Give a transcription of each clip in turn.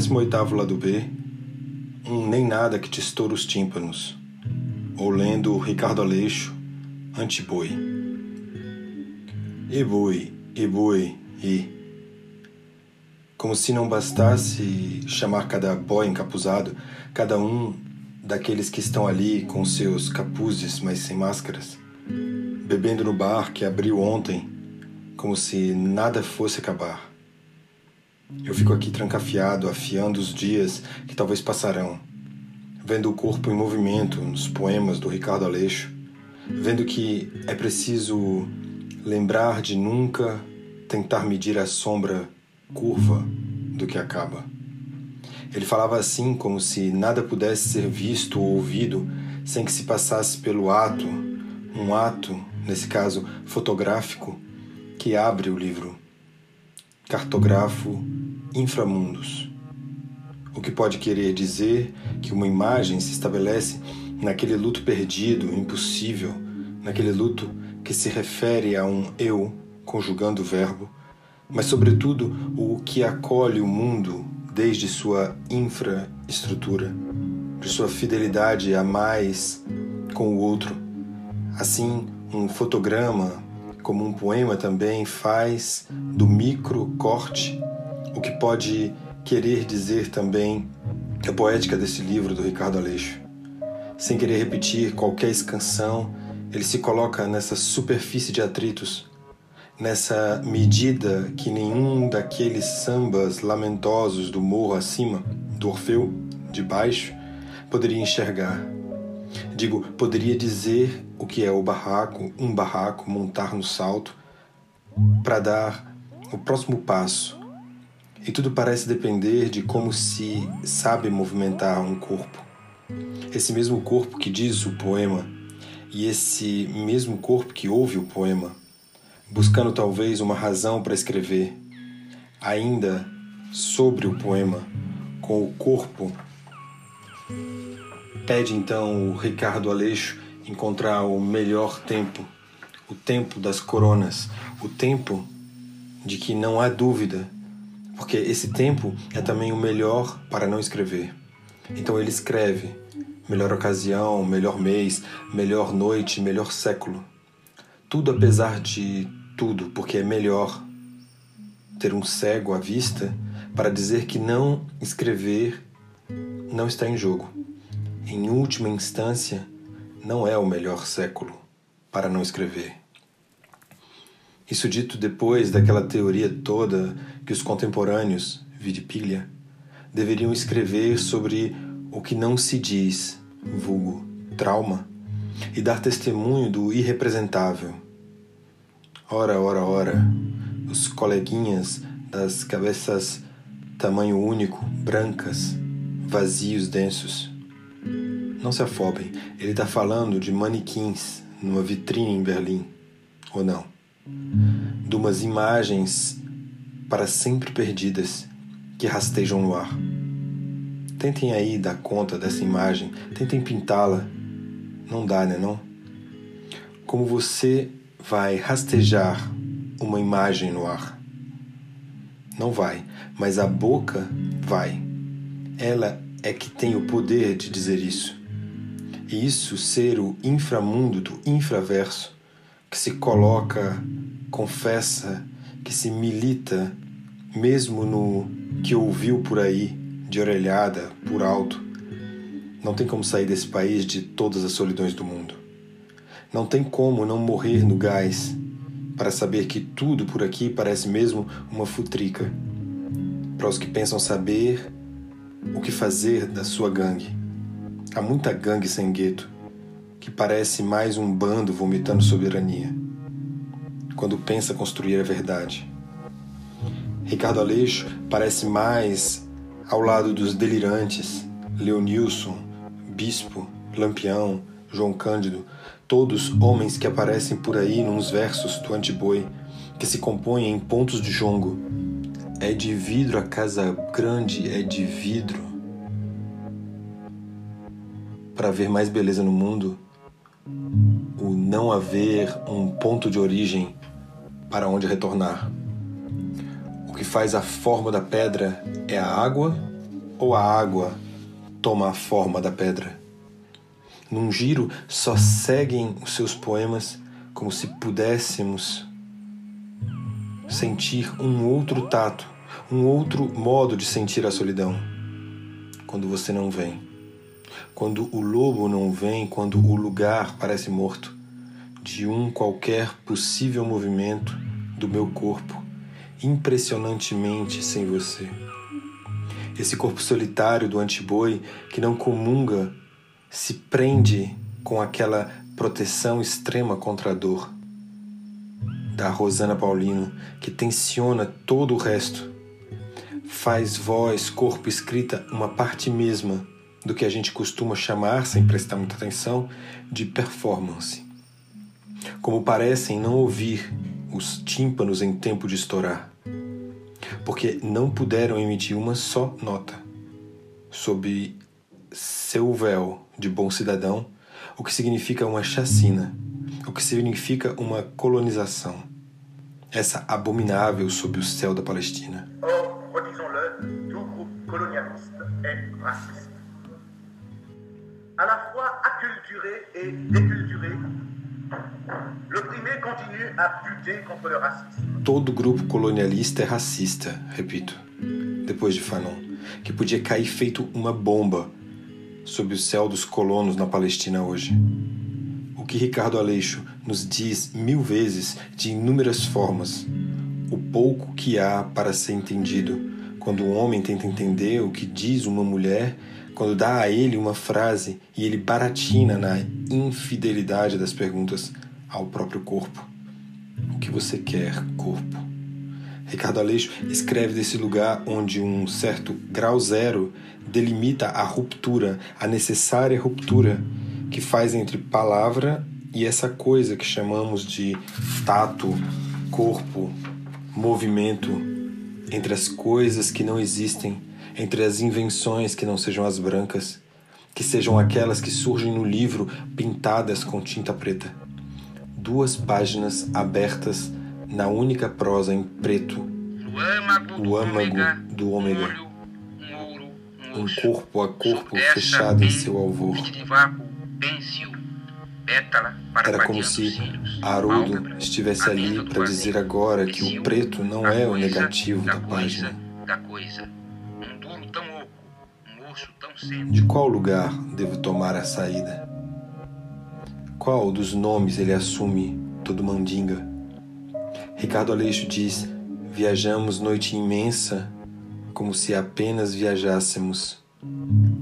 18º lado B, um Nem Nada que te estoura os tímpanos, ou lendo Ricardo Aleixo, Antiboi. E boi, e boi, e... Como se não bastasse chamar cada boy encapuzado, cada um daqueles que estão ali com seus capuzes, mas sem máscaras, bebendo no bar que abriu ontem, como se nada fosse acabar. Eu fico aqui trancafiado, afiando os dias que talvez passarão, vendo o corpo em movimento nos poemas do Ricardo Aleixo, vendo que é preciso lembrar de nunca tentar medir a sombra curva do que acaba. Ele falava assim como se nada pudesse ser visto ou ouvido sem que se passasse pelo ato, um ato, nesse caso fotográfico, que abre o livro. Cartografo inframundos. O que pode querer dizer que uma imagem se estabelece naquele luto perdido, impossível, naquele luto que se refere a um eu, conjugando o verbo, mas, sobretudo, o que acolhe o mundo desde sua infraestrutura, de sua fidelidade a mais com o outro. Assim, um fotograma, como um poema também, faz do micro corte o que pode querer dizer também a poética desse livro do Ricardo Aleixo. Sem querer repetir qualquer escansão, ele se coloca nessa superfície de atritos, nessa medida que nenhum daqueles sambas lamentosos do morro acima, do Orfeu, de baixo, poderia enxergar. Digo, poderia dizer o que é o barraco, um barraco, montar no salto, para dar o próximo passo, e tudo parece depender de como se sabe movimentar um corpo. Esse mesmo corpo que diz o poema e esse mesmo corpo que ouve o poema, buscando talvez uma razão para escrever, ainda sobre o poema, com o corpo, pede então o Ricardo Aleixo encontrar o melhor tempo, o tempo das coronas, o tempo de que não há dúvida porque esse tempo é também o melhor para não escrever. Então ele escreve: melhor ocasião, melhor mês, melhor noite, melhor século. Tudo apesar de tudo, porque é melhor ter um cego à vista para dizer que não escrever não está em jogo. Em última instância, não é o melhor século para não escrever. Isso dito depois daquela teoria toda que os contemporâneos, Vidipilha, deveriam escrever sobre o que não se diz, vulgo trauma, e dar testemunho do irrepresentável. Ora, ora, ora, os coleguinhas das cabeças tamanho único, brancas, vazios densos. Não se afobem, ele está falando de manequins numa vitrine em Berlim, ou não? De umas imagens para sempre perdidas que rastejam no ar. Tentem aí dar conta dessa imagem, tentem pintá-la. Não dá, né não? Como você vai rastejar uma imagem no ar? Não vai, mas a boca vai. Ela é que tem o poder de dizer isso. E isso ser o inframundo do infraverso, que se coloca, confessa, que se milita mesmo no que ouviu por aí, de orelhada, por alto. Não tem como sair desse país de todas as solidões do mundo. Não tem como não morrer no gás para saber que tudo por aqui parece mesmo uma futrica. Para os que pensam saber o que fazer da sua gangue. Há muita gangue sem gueto, que parece mais um bando vomitando soberania. Quando pensa construir a verdade. Ricardo Aleixo parece mais ao lado dos delirantes, Leonilson, Bispo, Lampião, João Cândido, todos homens que aparecem por aí nos versos do Antiboi, que se compõem em pontos de jongo. É de vidro a casa grande, é de vidro. Para ver mais beleza no mundo, o não haver um ponto de origem para onde retornar que faz a forma da pedra é a água ou a água toma a forma da pedra. Num giro, só seguem os seus poemas como se pudéssemos sentir um outro tato, um outro modo de sentir a solidão. Quando você não vem. Quando o lobo não vem, quando o lugar parece morto, de um qualquer possível movimento do meu corpo, impressionantemente sem você. Esse corpo solitário do antiboi que não comunga se prende com aquela proteção extrema contra a dor. Da Rosana Paulino, que tensiona todo o resto, faz voz, corpo, escrita uma parte mesma do que a gente costuma chamar, sem prestar muita atenção, de performance. Como parecem não ouvir os tímpanos em tempo de estourar, porque não puderam emitir uma só nota sob seu véu de bom cidadão, o que significa uma chacina, o que significa uma colonização, essa abominável sob o céu da Palestina. Or, redisons-le, tout groupe colonialiste est raciste. À la fois acculturé et déculturé, l'opprimé continue à lutter contre le racisme. Todo grupo colonialista é racista, repito, depois de Fanon, que podia cair feito uma bomba sob o céu dos colonos na Palestina hoje. O que Ricardo Aleixo nos diz mil vezes de inúmeras formas, o pouco que há para ser entendido quando um homem tenta entender o que diz uma mulher, quando dá a ele uma frase e ele baratina na infidelidade das perguntas ao próprio corpo. O que você quer, corpo? Ricardo Aleixo escreve desse lugar onde um certo grau zero delimita a ruptura, a necessária ruptura que faz entre palavra e essa coisa que chamamos de tato, corpo, movimento, entre as coisas que não existem, entre as invenções que não sejam as brancas, que sejam aquelas que surgem no livro pintadas com tinta preta. Duas páginas abertas na única prosa em preto, o âmago do ômega um corpo a corpo fechado em seu alvor. Era como se Haroldo estivesse ali para dizer agora que o preto não é o negativo da página. De qual lugar devo tomar a saída? Qual dos nomes ele assume todo mandinga? Ricardo Aleixo diz: Viajamos noite imensa como se apenas viajássemos.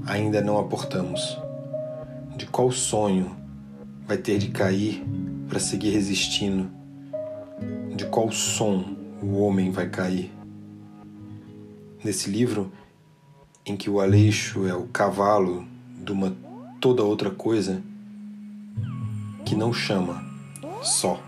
Ainda não aportamos. De qual sonho vai ter de cair para seguir resistindo? De qual som o homem vai cair? Nesse livro, em que o Aleixo é o cavalo de uma toda outra coisa que não chama, só.